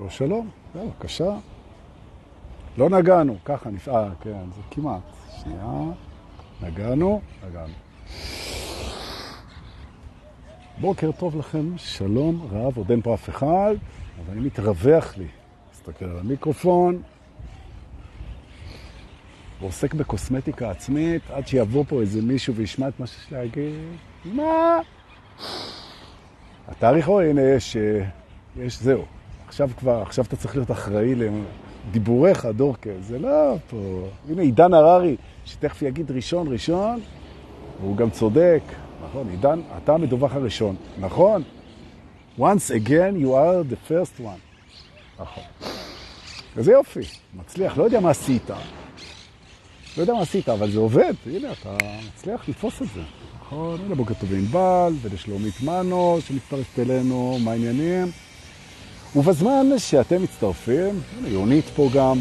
לא שלום, זה בבקשה. לא נגענו, ככה נפעל, כן, זה כמעט. שנייה, נגענו, נגענו. בוקר טוב לכם, שלום רב, עוד אין פה אף אחד, אבל אני מתרווח לי. מסתכל על המיקרופון, ועוסק בקוסמטיקה עצמית, עד שיבוא פה איזה מישהו וישמע את מה שיש להגיד. מה? התאריך, הוא, הנה, יש, אה, יש, זהו. עכשיו כבר, עכשיו אתה צריך להיות אחראי לדיבוריך, דורקה. זה לא פה. הנה, עידן הררי, שתכף יגיד ראשון, ראשון, והוא גם צודק. נכון, עידן, אתה המדווח הראשון. נכון? once again, you are the first one. נכון. וזה יופי, מצליח, לא יודע מה עשית. לא יודע מה עשית, אבל זה עובד. הנה, אתה מצליח לתפוס את זה. נכון, הנה בוקר טוב לענבל ולשלומית מנו שמצטרפת אלינו, מה העניינים? ובזמן שאתם מצטרפים, יונית פה גם,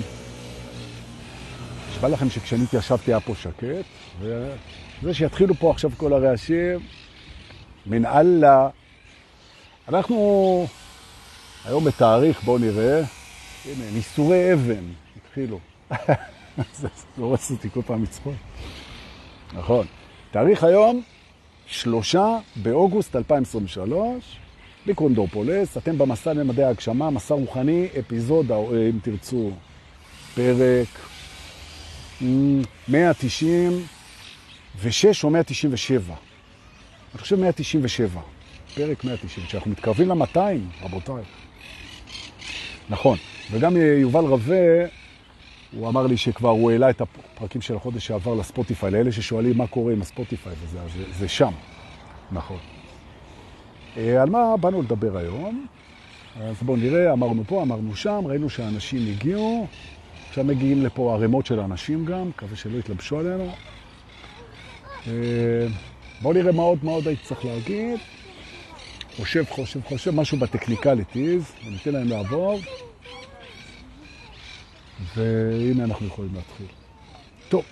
נשבע לכם שכשאני התיישבתי היה פה שקט, וזה שיתחילו פה עכשיו כל הרעשים, מן אללה. אנחנו היום בתאריך, בואו נראה, הנה, ניסורי אבן, התחילו. זה הורס אותי כל פעם מצחוק. נכון. תאריך היום, שלושה באוגוסט 2023, ליקרונדופולס, אתם במסע למדעי ההגשמה, מסע רוחני, אפיזודה, אם תרצו, פרק 196 או 197. אני חושב 197, פרק 197, שאנחנו מתקרבים ל-200, רבותיי. נכון, וגם יובל רווה, הוא אמר לי שכבר הוא העלה את הפרקים של החודש שעבר לספוטיפיי, לאלה ששואלים מה קורה עם הספוטיפיי, וזה זה, זה שם, נכון. אה, על מה באנו לדבר היום? אז בואו נראה, אמרנו פה, אמרנו שם, ראינו שאנשים הגיעו, עכשיו מגיעים לפה ערימות של אנשים גם, מקווה שלא יתלבשו עלינו. אה, בואו נראה מה עוד, מה עוד הייתי צריך להגיד. חושב, חושב, חושב, משהו בטכניקליטיז, וניתן להם לעבור. והנה אנחנו יכולים להתחיל. טוב.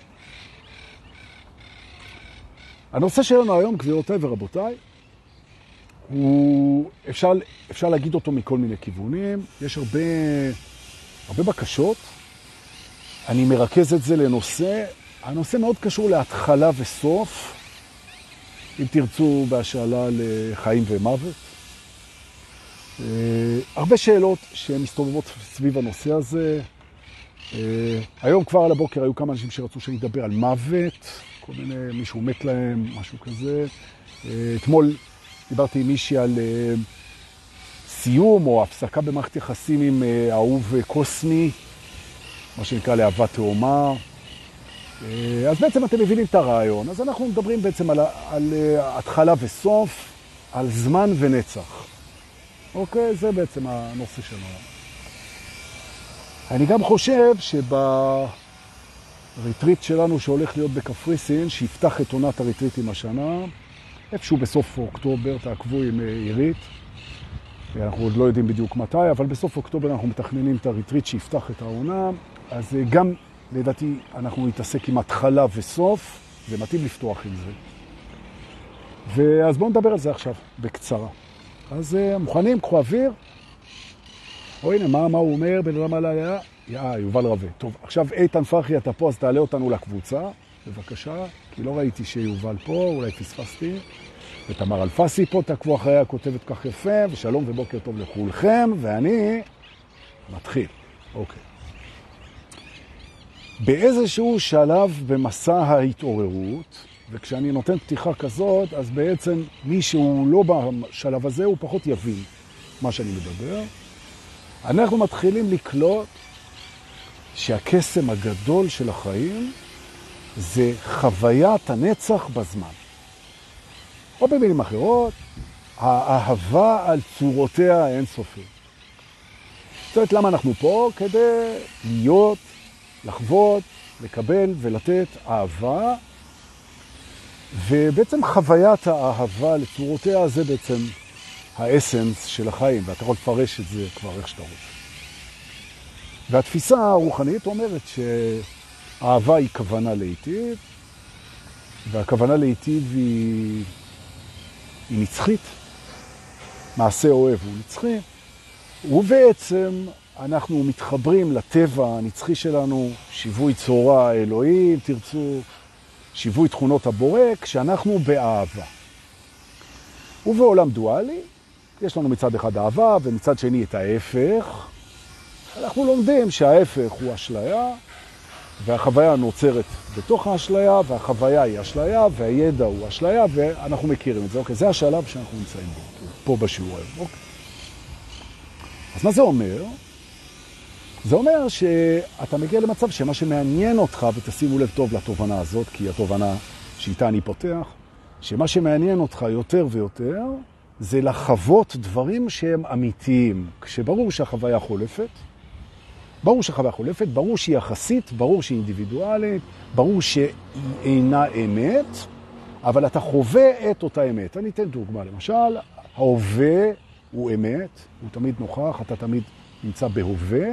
הנושא שלנו היום, גבירותיי ורבותיי, הוא, אפשר, אפשר להגיד אותו מכל מיני כיוונים. יש הרבה, הרבה בקשות. אני מרכז את זה לנושא, הנושא מאוד קשור להתחלה וסוף, אם תרצו בהשאלה לחיים ומוות. אה, הרבה שאלות שמסתובבות סביב הנושא הזה. אה, היום כבר על הבוקר היו כמה אנשים שרצו שאני אדבר על מוות, כל מיני, מישהו מת להם, משהו כזה. אה, אתמול דיברתי עם מישהי על סיום או הפסקה במערכת יחסים עם אהוב קוסמי, מה שנקרא לאהבה תאומה. אז בעצם אתם מבינים את הרעיון. אז אנחנו מדברים בעצם על, על התחלה וסוף, על זמן ונצח. אוקיי? זה בעצם הנושא שלנו. אני גם חושב שבריטריט שלנו שהולך להיות בקפריסין, שיפתח את עונת הריטריטים השנה, איפשהו בסוף אוקטובר, תעקבו עם אה, עירית. אנחנו עוד לא יודעים בדיוק מתי, אבל בסוף אוקטובר אנחנו מתכננים את הריטריט שיפתח את העונה. אז אה, גם, לדעתי, אנחנו נתעסק עם התחלה וסוף, זה מתאים לפתוח עם זה. ואז בואו נדבר על זה עכשיו, בקצרה. אז אה, מוכנים? קחו אוויר. או הנה, מה, מה הוא אומר? בן אדם עליה? אה, יובל רווה. טוב, עכשיו איתן פרחי, אתה פה, אז תעלה אותנו לקבוצה, בבקשה, כי לא ראיתי שיובל פה, אולי פספסתי. ותמר אלפסי פה, תעקבו אחריה, כותבת כך יפה, ושלום ובוקר טוב לכולכם, ואני מתחיל. אוקיי. באיזשהו שלב במסע ההתעוררות, וכשאני נותן פתיחה כזאת, אז בעצם מי שהוא לא בשלב הזה, הוא פחות יבין מה שאני מדבר. אנחנו מתחילים לקלוט שהקסם הגדול של החיים זה חוויית הנצח בזמן. או במילים אחרות, האהבה על צורותיה האינסופית. זאת אומרת, למה אנחנו פה? כדי להיות, לחוות, לקבל ולתת אהבה ובעצם חוויית האהבה לצורותיה זה בעצם האסנס של החיים, ואתה יכול לפרש את זה כבר איך שאתה רוצה. והתפיסה הרוחנית אומרת שאהבה היא כוונה להיטיב, והכוונה להיטיב היא, היא נצחית. מעשה אוהב הוא נצחי, ובעצם אנחנו מתחברים לטבע הנצחי שלנו, שיווי צורה אלוהים, תרצו, שיווי תכונות הבורא, כשאנחנו באהבה. ובעולם דואלי, יש לנו מצד אחד אהבה ומצד שני את ההפך. אנחנו לומדים שההפך הוא אשליה, והחוויה נוצרת בתוך האשליה, והחוויה היא אשליה, והידע הוא אשליה, ואנחנו מכירים את זה. אוקיי, זה השלב שאנחנו נמצאים בו, פה בשיעור היום. אוקיי. אז מה זה אומר? זה אומר שאתה מגיע למצב שמה שמעניין אותך, ותשימו לב טוב לתובנה הזאת, כי התובנה שאיתה אני פותח, שמה שמעניין אותך יותר ויותר, זה לחוות דברים שהם אמיתיים. כשברור שהחוויה חולפת, ברור שהחוויה חולפת, ברור שהיא יחסית, ברור שהיא אינדיבידואלית, ברור שהיא אינה אמת, אבל אתה חווה את אותה אמת. אני אתן דוגמה, למשל, ההווה הוא אמת, הוא תמיד נוכח, אתה תמיד נמצא בהווה.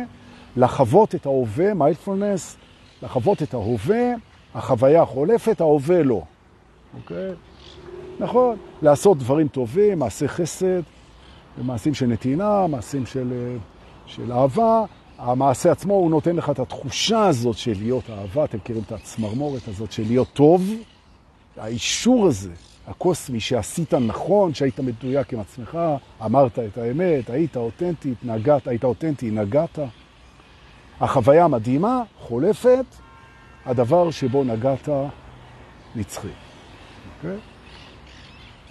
לחוות את ההווה, מיינדפולנס, לחוות את ההווה, החוויה חולפת, ההווה לא. אוקיי? נכון, לעשות דברים טובים, מעשי חסד, מעשים של נתינה, מעשים של, אה, של אהבה. המעשה עצמו, הוא נותן לך את התחושה הזאת של להיות אהבה, אתם מכירים את הצמרמורת הזאת של להיות טוב. האישור הזה, הקוסמי, שעשית נכון, שהיית מדויק עם עצמך, אמרת את האמת, היית אותנטי, נגעת, היית אותנטי, נגעת. החוויה מדהימה, חולפת, הדבר שבו נגעת נצחי. Okay?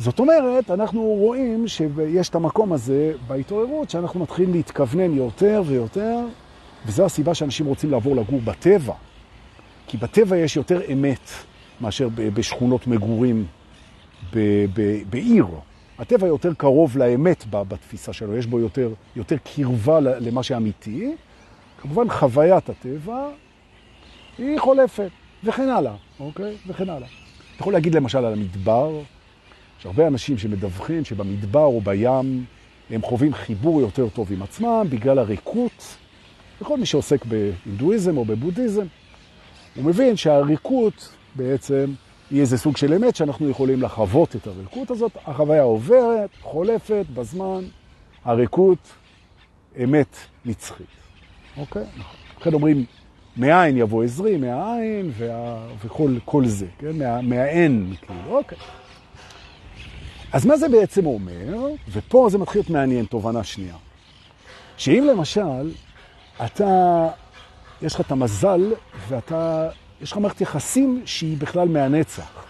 זאת אומרת, אנחנו רואים שיש את המקום הזה בהתעוררות, שאנחנו מתחילים להתכוונן יותר ויותר, וזו הסיבה שאנשים רוצים לעבור לגור בטבע. כי בטבע יש יותר אמת מאשר בשכונות מגורים בעיר. הטבע יותר קרוב לאמת בתפיסה שלו, יש בו יותר, יותר קרבה למה שאמיתי. כמובן, חוויית הטבע היא חולפת, וכן הלאה, אוקיי? וכן הלאה. אתה יכול להגיד למשל על המדבר, יש הרבה אנשים שמדווחים שבמדבר או בים הם חווים חיבור יותר טוב עם עצמם בגלל הריקות. וכל מי שעוסק בהינדואיזם או בבודהיזם, הוא מבין שהריקות בעצם היא איזה סוג של אמת שאנחנו יכולים לחוות את הריקות הזאת. החוויה עוברת, חולפת בזמן, הריקות אמת נצחית. אוקיי? לכן אומרים, מאין יבוא עזרי, מהעין וה... וכל זה, כן? מה... מהאין, כאילו, אוקיי. אז מה זה בעצם אומר? ופה זה מתחיל להיות מעניין, תובנה שנייה. שאם למשל, אתה, יש לך את המזל, ואתה, יש לך מערכת יחסים שהיא בכלל מהנצח,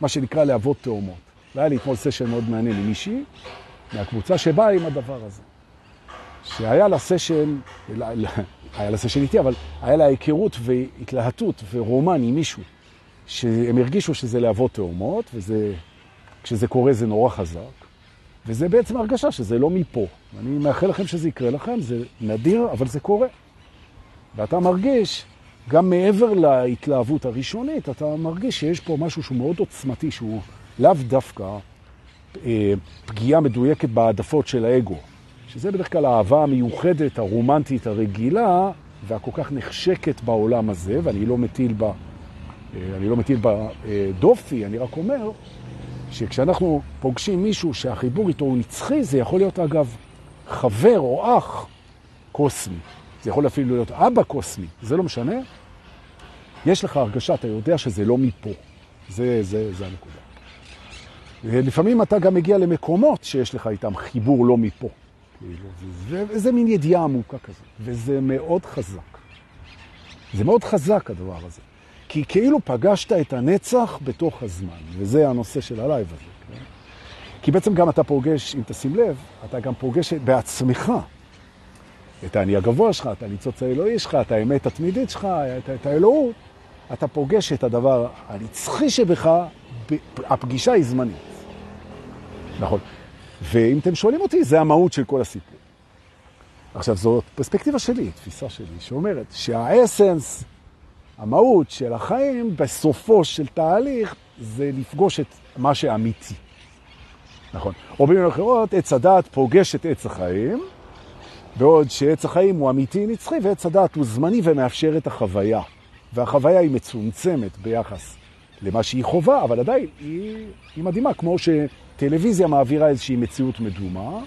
מה שנקרא להוות תאומות. והיה לי אתמול סשן מאוד מעניין עם מישהי, מהקבוצה שבאה עם הדבר הזה. שהיה לה סשן, היה לה סשן איתי, אבל היה לה היכרות והתלהטות ורומן עם מישהו, שהם הרגישו שזה להוות תאומות, וזה כשזה קורה זה נורא חזק, וזה בעצם הרגשה שזה לא מפה. אני מאחל לכם שזה יקרה לכם, זה נדיר, אבל זה קורה. ואתה מרגיש, גם מעבר להתלהבות הראשונית, אתה מרגיש שיש פה משהו שהוא מאוד עוצמתי, שהוא לאו דווקא אה, פגיעה מדויקת בעדפות של האגו, שזה בדרך כלל האהבה המיוחדת, הרומנטית, הרגילה, והכל כך נחשקת בעולם הזה, ואני לא מטיל בה, אה, אני לא מטיל בה אה, דופי, אני רק אומר שכשאנחנו פוגשים מישהו שהחיבור איתו הוא נצחי, זה יכול להיות אגב חבר או אח קוסמי. זה יכול אפילו להיות אבק קוסמי, זה לא משנה. יש לך הרגשה, אתה יודע שזה לא מפה. זה, זה, זה הנקודה. לפעמים אתה גם מגיע למקומות שיש לך איתם חיבור לא מפה. זה, זה, זה מין ידיעה עמוקה כזאת, וזה מאוד חזק. זה מאוד חזק הדבר הזה. כי כאילו פגשת את הנצח בתוך הזמן, וזה הנושא של הלייב הזה. כן? כי בעצם גם אתה פוגש, אם תשים לב, אתה גם פוגש בעצמך את האני הגבוה שלך, את הניצוץ האלוהי שלך, את האמת התמידית שלך, את, את האלוהות. אתה פוגש את הדבר הנצחי שבך, הפגישה היא זמנית. נכון. ואם אתם שואלים אותי, זה המהות של כל הסיפור. עכשיו, זאת פרספקטיבה שלי, תפיסה שלי, שאומרת שהאסנס המהות של החיים בסופו של תהליך זה לפגוש את מה שאמיתי. נכון. או במילים אחרות, עץ הדעת פוגש את עץ החיים, בעוד שעץ החיים הוא אמיתי נצחי ועץ הדעת הוא זמני ומאפשר את החוויה. והחוויה היא מצומצמת ביחס למה שהיא חובה, אבל עדיין היא, היא מדהימה, כמו שטלוויזיה מעבירה איזושהי מציאות מדומה,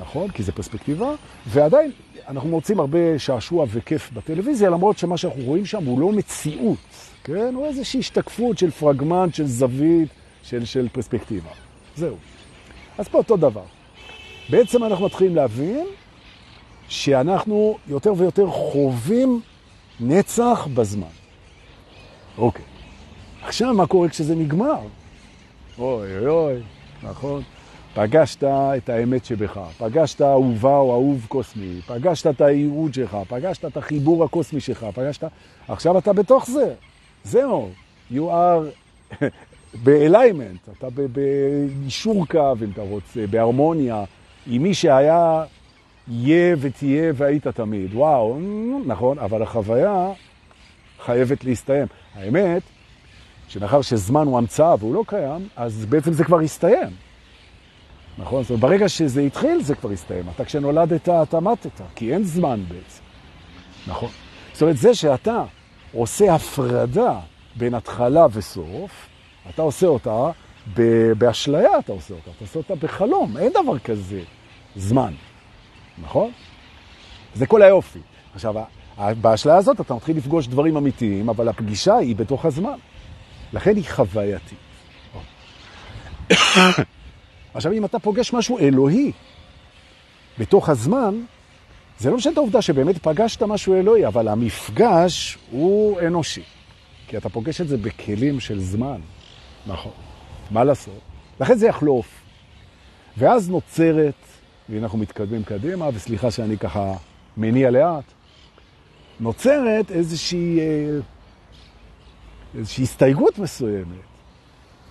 נכון? כי זה פרספקטיבה, ועדיין אנחנו מוצאים הרבה שעשוע וכיף בטלוויזיה, למרות שמה שאנחנו רואים שם הוא לא מציאות, כן? הוא איזושהי השתקפות של פרגמנט, של זווית, של, של פרספקטיבה. זהו. אז פה אותו דבר. בעצם אנחנו מתחילים להבין שאנחנו יותר ויותר חווים נצח בזמן. אוקיי. עכשיו, מה קורה כשזה נגמר? אוי אוי אוי, נכון. פגשת את האמת שבך, פגשת אהובה או אהוב קוסמי, פגשת את הייעוד שלך, פגשת את החיבור הקוסמי שלך, פגשת... עכשיו אתה בתוך זה. זהו. You are ב-alignment, אתה באישור קו, אם אתה רוצה, בהרמוניה, עם מי שהיה, יהיה ותהיה והיית תמיד. וואו, נכון, אבל החוויה חייבת להסתיים. האמת, שמאחר שזמן הוא המצאה והוא לא קיים, אז בעצם זה כבר הסתיים. נכון? זאת אומרת, ברגע שזה התחיל, זה כבר הסתיים. אתה כשנולדת, אתה מתת, כי אין זמן בעצם. נכון. זאת אומרת, זה שאתה עושה הפרדה בין התחלה וסוף, אתה עושה אותה באשליה, אתה עושה אותה, אתה עושה אותה בחלום, אין דבר כזה זמן, נכון? זה כל היופי. עכשיו, באשליה הזאת אתה מתחיל לפגוש דברים אמיתיים, אבל הפגישה היא בתוך הזמן. לכן היא חווייתית. עכשיו, אם אתה פוגש משהו אלוהי בתוך הזמן, זה לא משנה את העובדה שבאמת פגשת משהו אלוהי, אבל המפגש הוא אנושי. כי אתה פוגש את זה בכלים של זמן. נכון. מה לעשות? לכן זה יחלוף. ואז נוצרת, והנה אנחנו מתקדמים קדימה, וסליחה שאני ככה מניע לאט, נוצרת איזושהי, אה, איזושהי הסתייגות מסוימת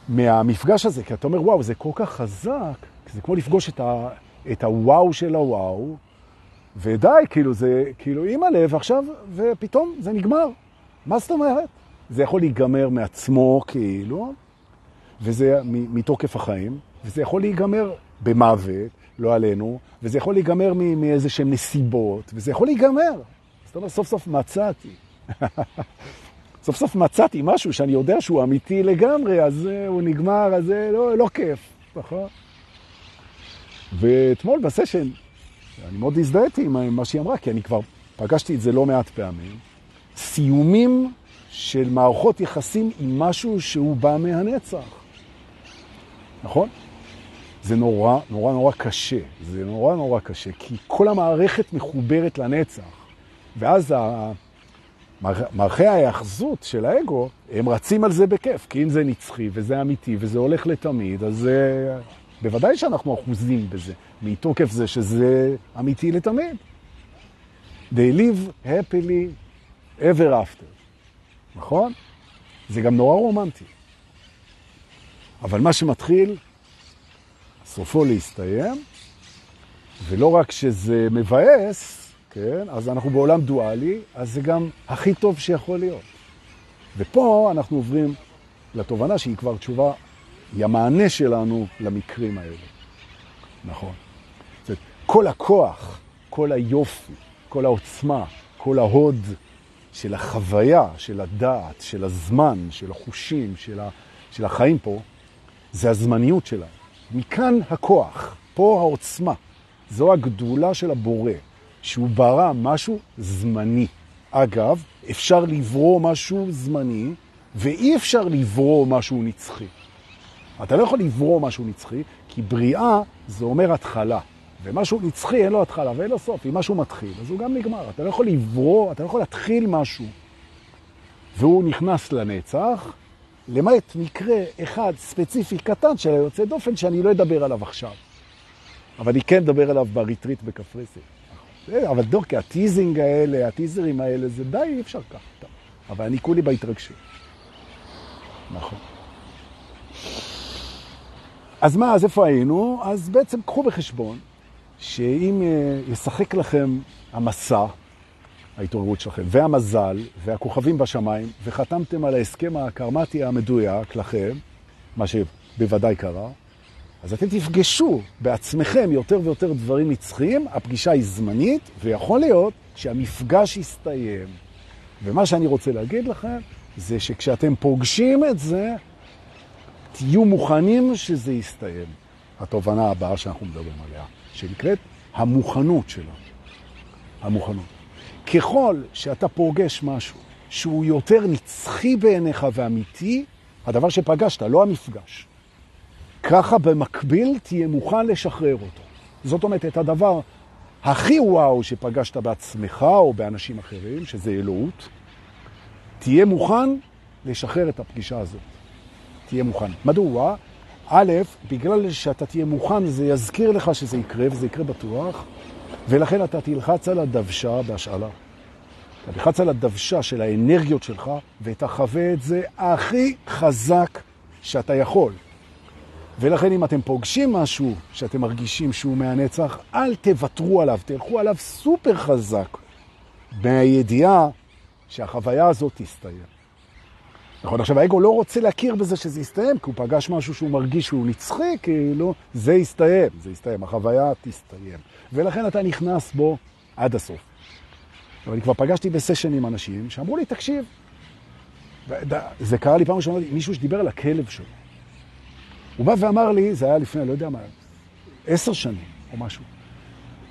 מהמפגש הזה, כי אתה אומר, וואו, זה כל כך חזק, זה כמו לפגוש את, ה, את הוואו של הוואו, ודי, כאילו, זה, כאילו, עם הלב עכשיו, ופתאום זה נגמר. מה זאת אומרת? זה יכול להיגמר מעצמו, כאילו, וזה מתוקף החיים, וזה יכול להיגמר במוות, לא עלינו, וזה יכול להיגמר מאיזה שהן נסיבות, וזה יכול להיגמר. זאת אומרת, סוף סוף מצאתי. סוף סוף מצאתי משהו שאני יודע שהוא אמיתי לגמרי, אז הוא נגמר, אז זה לא, לא כיף, נכון? ואתמול בסשן, אני מאוד הזדהיתי עם מה שהיא אמרה, כי אני כבר פגשתי את זה לא מעט פעמים. סיומים של מערכות יחסים עם משהו שהוא בא מהנצח. נכון? זה נורא, נורא נורא קשה. זה נורא נורא קשה, כי כל המערכת מחוברת לנצח. ואז מערכי ההאחזות של האגו, הם רצים על זה בכיף, כי אם זה נצחי וזה אמיתי וזה הולך לתמיד, אז זה... בוודאי שאנחנו אחוזים בזה, מתוקף זה שזה אמיתי לתמיד. They live happily ever after. נכון? זה גם נורא רומנטי. אבל מה שמתחיל, סופו להסתיים, ולא רק שזה מבאס, כן, אז אנחנו בעולם דואלי, אז זה גם הכי טוב שיכול להיות. ופה אנחנו עוברים לתובנה שהיא כבר תשובה, היא המענה שלנו למקרים האלה. נכון. זאת כל הכוח, כל היופי, כל העוצמה, כל ההוד של החוויה, של הדעת, של הזמן, של החושים, של, ה, של החיים פה, זה הזמניות שלה. מכאן הכוח, פה העוצמה. זו הגדולה של הבורא, שהוא ברא משהו זמני. אגב, אפשר לברוא משהו זמני, ואי אפשר לברוא משהו נצחי. אתה לא יכול לברוא משהו נצחי, כי בריאה זה אומר התחלה. ומשהו נצחי אין לו התחלה ואין לו סוף. אם משהו מתחיל, אז הוא גם נגמר. אתה לא יכול לברוא, אתה לא יכול להתחיל משהו. והוא נכנס לנצח, למעט מקרה אחד ספציפי קטן של היוצא דופן, שאני לא אדבר עליו עכשיו. אבל אני כן אדבר עליו בריטריט בקפריסין. אבל דורקי, הטיזינג האלה, הטיזרים האלה, זה די, אי אפשר ככה. טוב. אבל אני כולי בהתרגשות. נכון. אז מה, אז איפה היינו? אז בעצם קחו בחשבון שאם אה, ישחק לכם המסע, ההתעוררות שלכם, והמזל, והכוכבים בשמיים, וחתמתם על ההסכם הקרמטי המדויק לכם, מה שבוודאי קרה, אז אתם תפגשו בעצמכם יותר ויותר דברים נצחיים, הפגישה היא זמנית, ויכול להיות שהמפגש יסתיים. ומה שאני רוצה להגיד לכם, זה שכשאתם פוגשים את זה, תהיו מוכנים שזה יסתיים. התובנה הבאה שאנחנו מדברים עליה, שנקראת המוכנות שלה. המוכנות. ככל שאתה פוגש משהו שהוא יותר נצחי בעיניך ואמיתי, הדבר שפגשת, לא המפגש. ככה במקביל תהיה מוכן לשחרר אותו. זאת אומרת, את הדבר הכי וואו שפגשת בעצמך או באנשים אחרים, שזה אלוהות, תהיה מוכן לשחרר את הפגישה הזאת. תהיה מוכן. מדוע? א', בגלל שאתה תהיה מוכן, זה יזכיר לך שזה יקרה, וזה יקרה בטוח, ולכן אתה תלחץ על הדוושה בהשאלה. אתה תלחץ על הדוושה של האנרגיות שלך, ותחווה את זה הכי חזק שאתה יכול. ולכן אם אתם פוגשים משהו שאתם מרגישים שהוא מהנצח, אל תוותרו עליו, תלכו עליו סופר חזק, מהידיעה שהחוויה הזאת תסתיים. נכון, עכשיו האגו לא רוצה להכיר בזה שזה יסתיים, כי הוא פגש משהו שהוא מרגיש שהוא נצחי, כאילו זה יסתיים, זה יסתיים, החוויה תסתיים. ולכן אתה נכנס בו עד הסוף. אבל אני כבר פגשתי בסשן עם אנשים שאמרו לי, תקשיב, זה קרה לי פעם ראשונה, מישהו שדיבר על הכלב שלו. הוא בא ואמר לי, זה היה לפני, לא יודע מה, עשר שנים או משהו.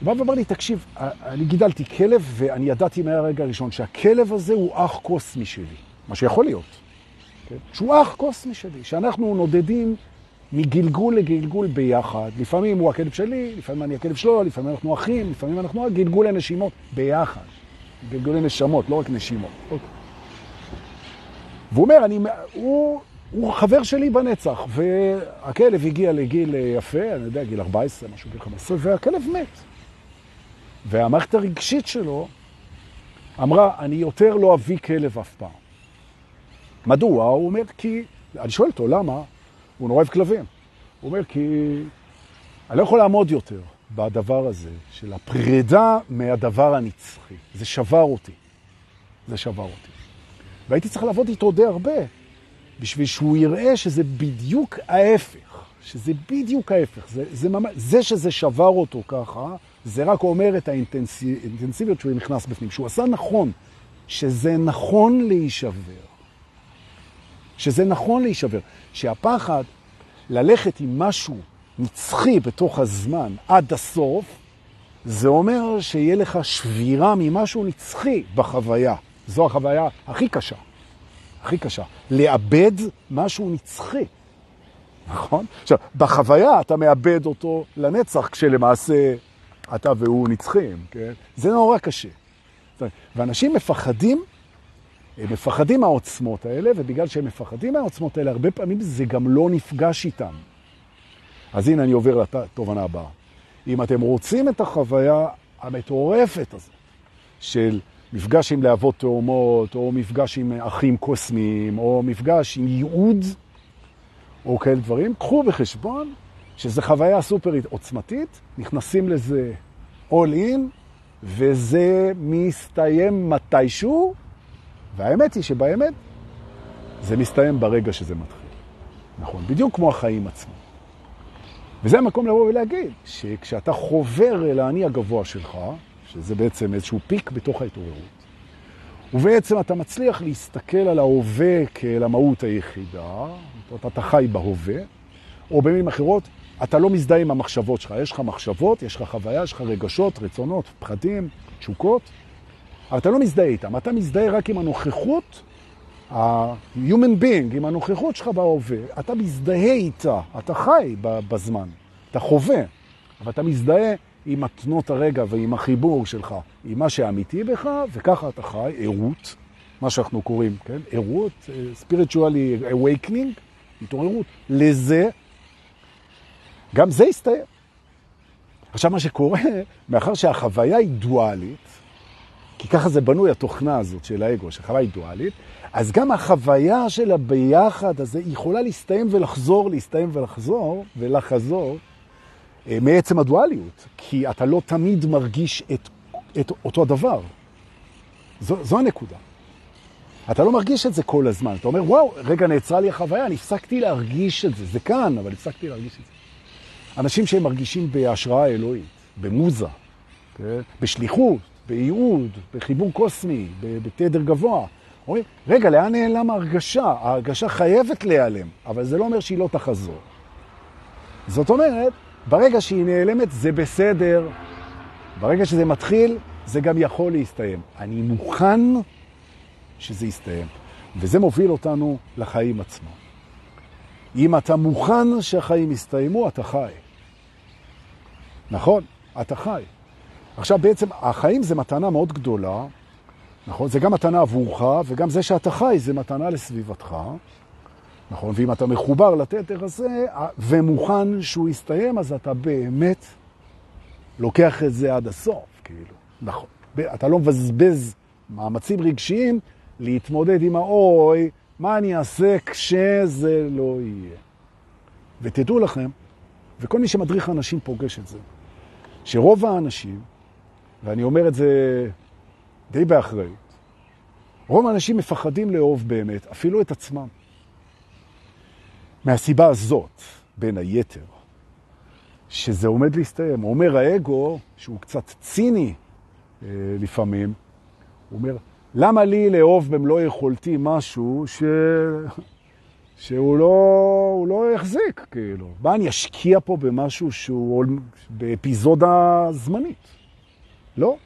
הוא בא ואמר לי, תקשיב, אני גידלתי כלב ואני ידעתי מהרגע הראשון שהכלב הזה הוא אח קוסמי שלי, מה שיכול להיות. כן? שהוא אח קוסמי שלי, שאנחנו נודדים מגלגול לגלגול ביחד. לפעמים הוא הכלב שלי, לפעמים אני הכלב שלו, לפעמים אנחנו אחים, לפעמים אנחנו גלגולי נשימות ביחד. גלגולי נשמות, לא רק נשימות. אוקיי. והוא אומר, אני, הוא, הוא חבר שלי בנצח, והכלב הגיע לגיל יפה, אני יודע, גיל 14, משהו גיל 15, והכלב מת. והמערכת הרגשית שלו אמרה, אני יותר לא אביא כלב אף פעם. מדוע? הוא אומר, כי... אני שואל אותו, למה? הוא נורא אוהב כלבים. הוא אומר, כי אני לא יכול לעמוד יותר בדבר הזה של הפרידה מהדבר הנצחי. זה שבר אותי. זה שבר אותי. והייתי צריך לעבוד איתו די הרבה, בשביל שהוא יראה שזה בדיוק ההפך. שזה בדיוק ההפך. זה, זה, ממש, זה שזה שבר אותו ככה, זה רק אומר את האינטנסיביות שהוא נכנס בפנים. שהוא עשה נכון, שזה נכון להישבר. שזה נכון להישבר. שהפחד ללכת עם משהו נצחי בתוך הזמן עד הסוף, זה אומר שיהיה לך שבירה ממשהו נצחי בחוויה. זו החוויה הכי קשה. הכי קשה. לאבד משהו נצחי. נכון? עכשיו, בחוויה אתה מאבד אותו לנצח, כשלמעשה אתה והוא נצחים, כן? זה נורא קשה. ואנשים מפחדים הם מפחדים מהעוצמות האלה, ובגלל שהם מפחדים מהעוצמות האלה, הרבה פעמים זה גם לא נפגש איתם. אז הנה אני עובר לתובנה הבאה. אם אתם רוצים את החוויה המטורפת הזו של מפגש עם להבות תאומות, או מפגש עם אחים קוסמיים, או מפגש עם ייעוד, או כאלה דברים, קחו בחשבון שזו חוויה סופרית עוצמתית, נכנסים לזה all in, וזה מסתיים מתישהו, והאמת היא שבאמת זה מסתיים ברגע שזה מתחיל. נכון, בדיוק כמו החיים עצמם. וזה המקום לבוא ולהגיד שכשאתה חובר אל האני הגבוה שלך, שזה בעצם איזשהו פיק בתוך ההתעוררות, ובעצם אתה מצליח להסתכל על ההווה כאל המהות היחידה, זאת אומרת, אתה חי בהווה, או במילים אחרות, אתה לא מזדהה עם המחשבות שלך. יש לך מחשבות, יש לך חוויה, יש לך רגשות, רצונות, פחדים, תשוקות, אבל אתה לא מזדהה איתם, אתה מזדהה רק עם הנוכחות, ה-human being, עם הנוכחות שלך בהווה. אתה מזדהה איתה, אתה חי בזמן, אתה חווה, אבל אתה מזדהה עם מתנות הרגע ועם החיבור שלך, עם מה שאמיתי בך, וככה אתה חי, ערות, מה שאנחנו קוראים, כן? ערות, אה, spiritually awakening, התעוררות. לזה, גם זה יסתיים. עכשיו, מה שקורה, מאחר שהחוויה היא דואלית, כי ככה זה בנוי, התוכנה הזאת של האגו, שחוויה היא דואלית, אז גם החוויה של הביחד הזה יכולה להסתיים ולחזור, להסתיים ולחזור, ולחזור, מעצם הדואליות, כי אתה לא תמיד מרגיש את, את אותו הדבר. זו, זו הנקודה. אתה לא מרגיש את זה כל הזמן. אתה אומר, וואו, רגע, נעצרה לי החוויה, אני הפסקתי להרגיש את זה. זה כאן, אבל הפסקתי להרגיש את זה. אנשים שהם מרגישים בהשראה אלוהית, במוזה, כן? בשליחות, בייעוד, בחיבור קוסמי, בתדר גבוה. אומרים, רגע, לאן נעלם ההרגשה? ההרגשה חייבת להיעלם, אבל זה לא אומר שהיא לא תחזור. זאת אומרת, ברגע שהיא נעלמת זה בסדר, ברגע שזה מתחיל, זה גם יכול להסתיים. אני מוכן שזה יסתיים. וזה מוביל אותנו לחיים עצמם. אם אתה מוכן שהחיים יסתיימו, אתה חי. נכון, אתה חי. עכשיו בעצם החיים זה מתנה מאוד גדולה, נכון? זה גם מתנה עבורך, וגם זה שאתה חי זה מתנה לסביבתך, נכון? ואם אתה מחובר לתתר הזה ומוכן שהוא יסתיים, אז אתה באמת לוקח את זה עד הסוף, כאילו. נכון. אתה לא מבזבז מאמצים רגשיים להתמודד עם האוי, מה אני אעשה כשזה לא יהיה. ותדעו לכם, וכל מי שמדריך אנשים פוגש את זה, שרוב האנשים, ואני אומר את זה די באחריות, רוב האנשים מפחדים לאהוב באמת, אפילו את עצמם. מהסיבה הזאת, בין היתר, שזה עומד להסתיים. הוא אומר האגו, שהוא קצת ציני אה, לפעמים, הוא אומר, למה לי לאהוב במלוא יכולתי משהו ש... שהוא לא, לא יחזיק, כאילו? מה, אני אשקיע פה במשהו שהוא באפיזודה זמנית? לא.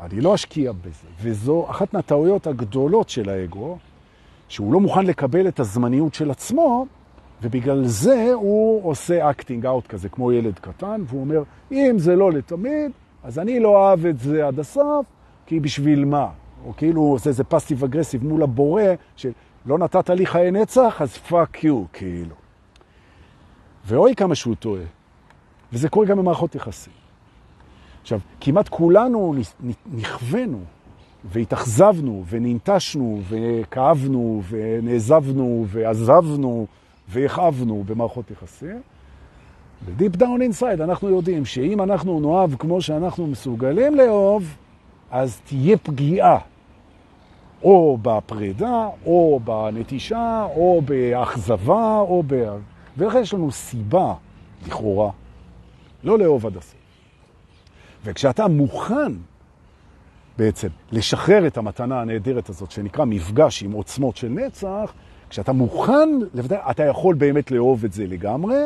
אני לא אשקיע בזה. וזו אחת מהטעויות הגדולות של האגו, שהוא לא מוכן לקבל את הזמניות של עצמו, ובגלל זה הוא עושה acting out כזה, כמו ילד קטן, והוא אומר, אם זה לא לתמיד, אז אני לא אוהב את זה עד הסוף, כי בשביל מה? או כאילו הוא עושה איזה passive aggressive מול הבורא, שלא נתת לי חיי נצח, אז fuck you, כאילו. ואוי כמה שהוא טועה. וזה קורה גם במערכות יחסים. עכשיו, כמעט כולנו נכוונו והתאכזבנו וננטשנו וכאבנו ונעזבנו ועזבנו והכאבנו במערכות יחסים. ו-deep down inside אנחנו יודעים שאם אנחנו נאהב כמו שאנחנו מסוגלים לאהוב, אז תהיה פגיעה, או בפרידה, או בנטישה, או באכזבה, או ב... ולכן יש לנו סיבה, לכאורה, לא לאהוב עד הסוף. וכשאתה מוכן בעצם לשחרר את המתנה הנהדרת הזאת, שנקרא מפגש עם עוצמות של נצח, כשאתה מוכן, אתה יכול באמת לאהוב את זה לגמרי,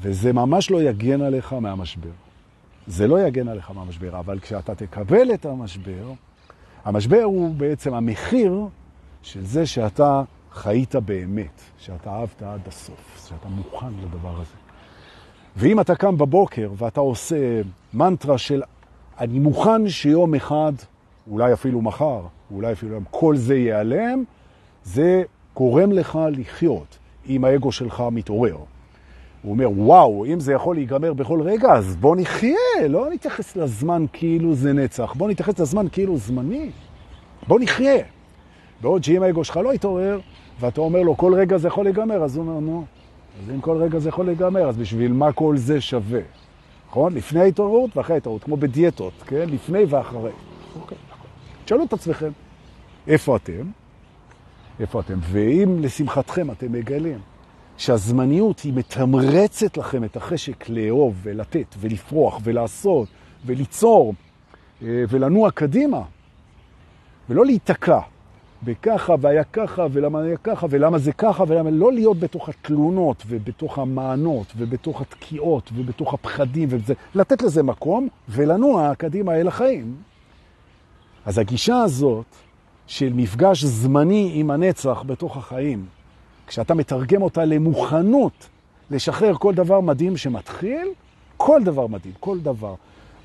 וזה ממש לא יגן עליך מהמשבר. זה לא יגן עליך מהמשבר, אבל כשאתה תקבל את המשבר, המשבר הוא בעצם המחיר של זה שאתה חיית באמת, שאתה אהבת עד הסוף, שאתה מוכן לדבר הזה. ואם אתה קם בבוקר ואתה עושה מנטרה של אני מוכן שיום אחד, אולי אפילו מחר, אולי אפילו יום, כל זה ייעלם, זה גורם לך לחיות אם האגו שלך מתעורר. הוא אומר, וואו, אם זה יכול להיגמר בכל רגע, אז בוא נחיה, לא נתייחס לזמן כאילו זה נצח, בוא נתייחס לזמן כאילו זמני. בוא נחיה. בעוד שאם האגו שלך לא יתעורר, ואתה אומר לו, כל רגע זה יכול להיגמר, אז הוא אומר, נו, אז אם כל רגע זה יכול להיגמר, אז בשביל מה כל זה שווה? נכון? לפני ההתעוררות ואחרי ההתעוררות, כמו בדיאטות, כן? לפני ואחרי. אוקיי, נכון. תשאלו את עצמכם, איפה אתם? איפה אתם? ואם לשמחתכם אתם מגלים שהזמניות היא מתמרצת לכם את החשק לאהוב ולתת ולפרוח ולעשות וליצור אה, ולנוע קדימה ולא להיתקע בככה והיה ככה ולמה היה ככה ולמה זה ככה ולמה לא להיות בתוך התלונות ובתוך המענות ובתוך התקיעות ובתוך הפחדים וזה, לתת לזה מקום ולנוע קדימה אל החיים. אז הגישה הזאת של מפגש זמני עם הנצח בתוך החיים, כשאתה מתרגם אותה למוכנות לשחרר כל דבר מדהים שמתחיל, כל דבר מדהים, כל דבר.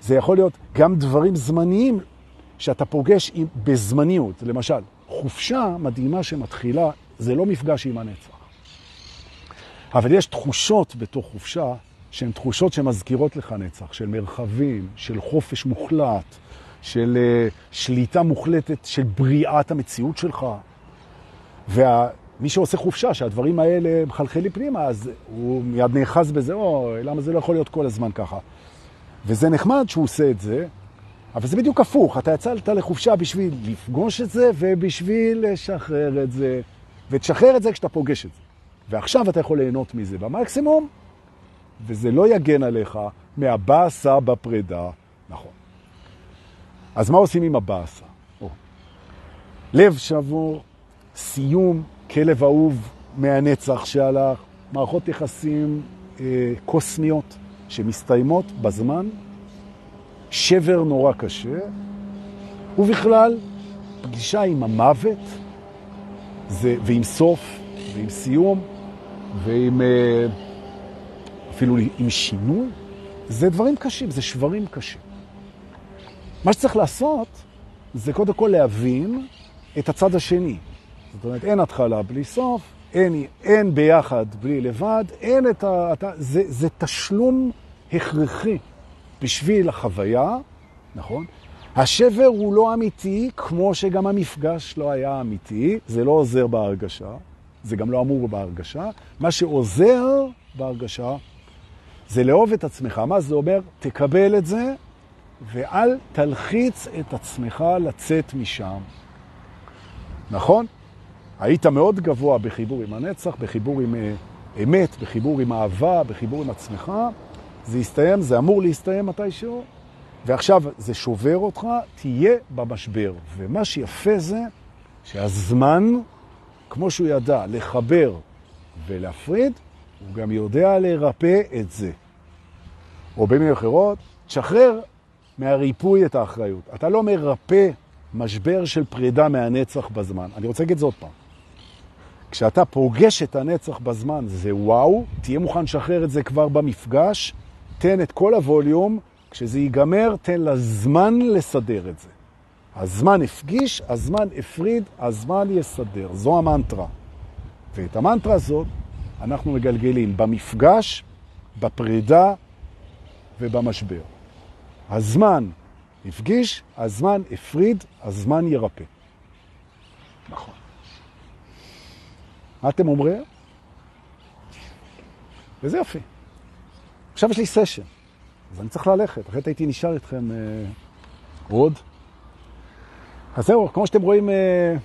זה יכול להיות גם דברים זמניים שאתה פוגש עם, בזמניות. למשל, חופשה מדהימה שמתחילה, זה לא מפגש עם הנצח. אבל יש תחושות בתוך חופשה שהן תחושות שמזכירות לך נצח, של מרחבים, של חופש מוחלט, של uh, שליטה מוחלטת של בריאת המציאות שלך. ומי שעושה חופשה, שהדברים האלה מחלחלים פנימה, אז הוא מיד נאחז בזה, או, למה זה לא יכול להיות כל הזמן ככה? וזה נחמד שהוא עושה את זה, אבל זה בדיוק הפוך, אתה יצאת לחופשה בשביל לפגוש את זה ובשביל לשחרר את זה, ותשחרר את זה כשאתה פוגש את זה. ועכשיו אתה יכול ליהנות מזה במקסימום, וזה לא יגן עליך מהבאסה בפרידה, נכון. אז מה עושים עם הבאסה? או. לב שבור, סיום, כלב אהוב מהנצח שהלך, מערכות יחסים אה, קוסמיות שמסתיימות בזמן, שבר נורא קשה, ובכלל, פגישה עם המוות, זה, ועם סוף, ועם סיום, ועם אה, אפילו עם שינוי, זה דברים קשים, זה שברים קשים. מה שצריך לעשות זה קודם כל להבין את הצד השני. זאת אומרת, אין התחלה בלי סוף, אין, אין ביחד בלי לבד, אין את ה... זה, זה תשלום הכרחי בשביל החוויה, נכון? השבר הוא לא אמיתי, כמו שגם המפגש לא היה אמיתי, זה לא עוזר בהרגשה, זה גם לא אמור בהרגשה. מה שעוזר בהרגשה זה לאהוב את עצמך. מה זה אומר? תקבל את זה, ואל תלחיץ את עצמך לצאת משם. נכון? היית מאוד גבוה בחיבור עם הנצח, בחיבור עם אה, אמת, בחיבור עם אהבה, בחיבור עם עצמך. זה יסתיים, זה אמור להסתיים מתישהו, ועכשיו זה שובר אותך, תהיה במשבר. ומה שיפה זה שהזמן, כמו שהוא ידע לחבר ולהפריד, הוא גם יודע לרפא את זה. או במילים אחרות, תשחרר מהריפוי את האחריות. אתה לא מרפא משבר של פרידה מהנצח בזמן. אני רוצה להגיד את זה עוד פעם. כשאתה פוגש את הנצח בזמן, זה וואו, תהיה מוכן לשחרר את זה כבר במפגש, תן את כל הווליום, כשזה ייגמר, תן לזמן לסדר את זה. הזמן הפגיש, הזמן הפריד, הזמן יסדר. זו המנטרה. ואת המנטרה הזאת אנחנו מגלגלים במפגש, בפרידה ובמשבר. הזמן הפגיש, הזמן הפריד, הזמן ירפא. נכון. מה אתם אומרים? וזה יופי. עכשיו יש לי סשן, אז אני צריך ללכת, אחרת הייתי נשאר איתכם אה, עוד. אז זהו, כמו שאתם רואים, אה,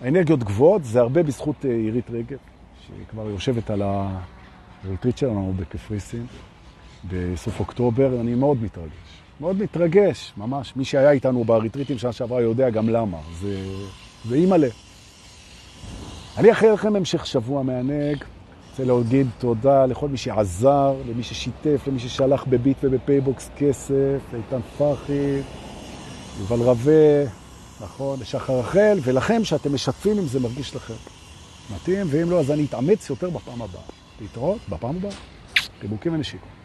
האנרגיות גבוהות, זה הרבה בזכות אה, עירית רגב, שהיא כבר יושבת על הריטריט שלנו בקפריסין בסוף אוקטובר, אני מאוד מתרגש. מאוד מתרגש, ממש. מי שהיה איתנו בריטריטים שנה שעברה יודע גם למה. זה, זה אימא'לה. אני אחרי לכם המשך שבוע מענג. רוצה להגיד תודה לכל מי שעזר, למי ששיתף, למי ששלח בביט ובפייבוקס כסף, איתן פרחי, יובל רווה, נכון, לשחר רחל, ולכם שאתם משתפים אם זה מרגיש לכם מתאים, ואם לא, אז אני אתאמץ יותר בפעם הבאה. להתראות בפעם הבאה. חיבוקים ונשיקות.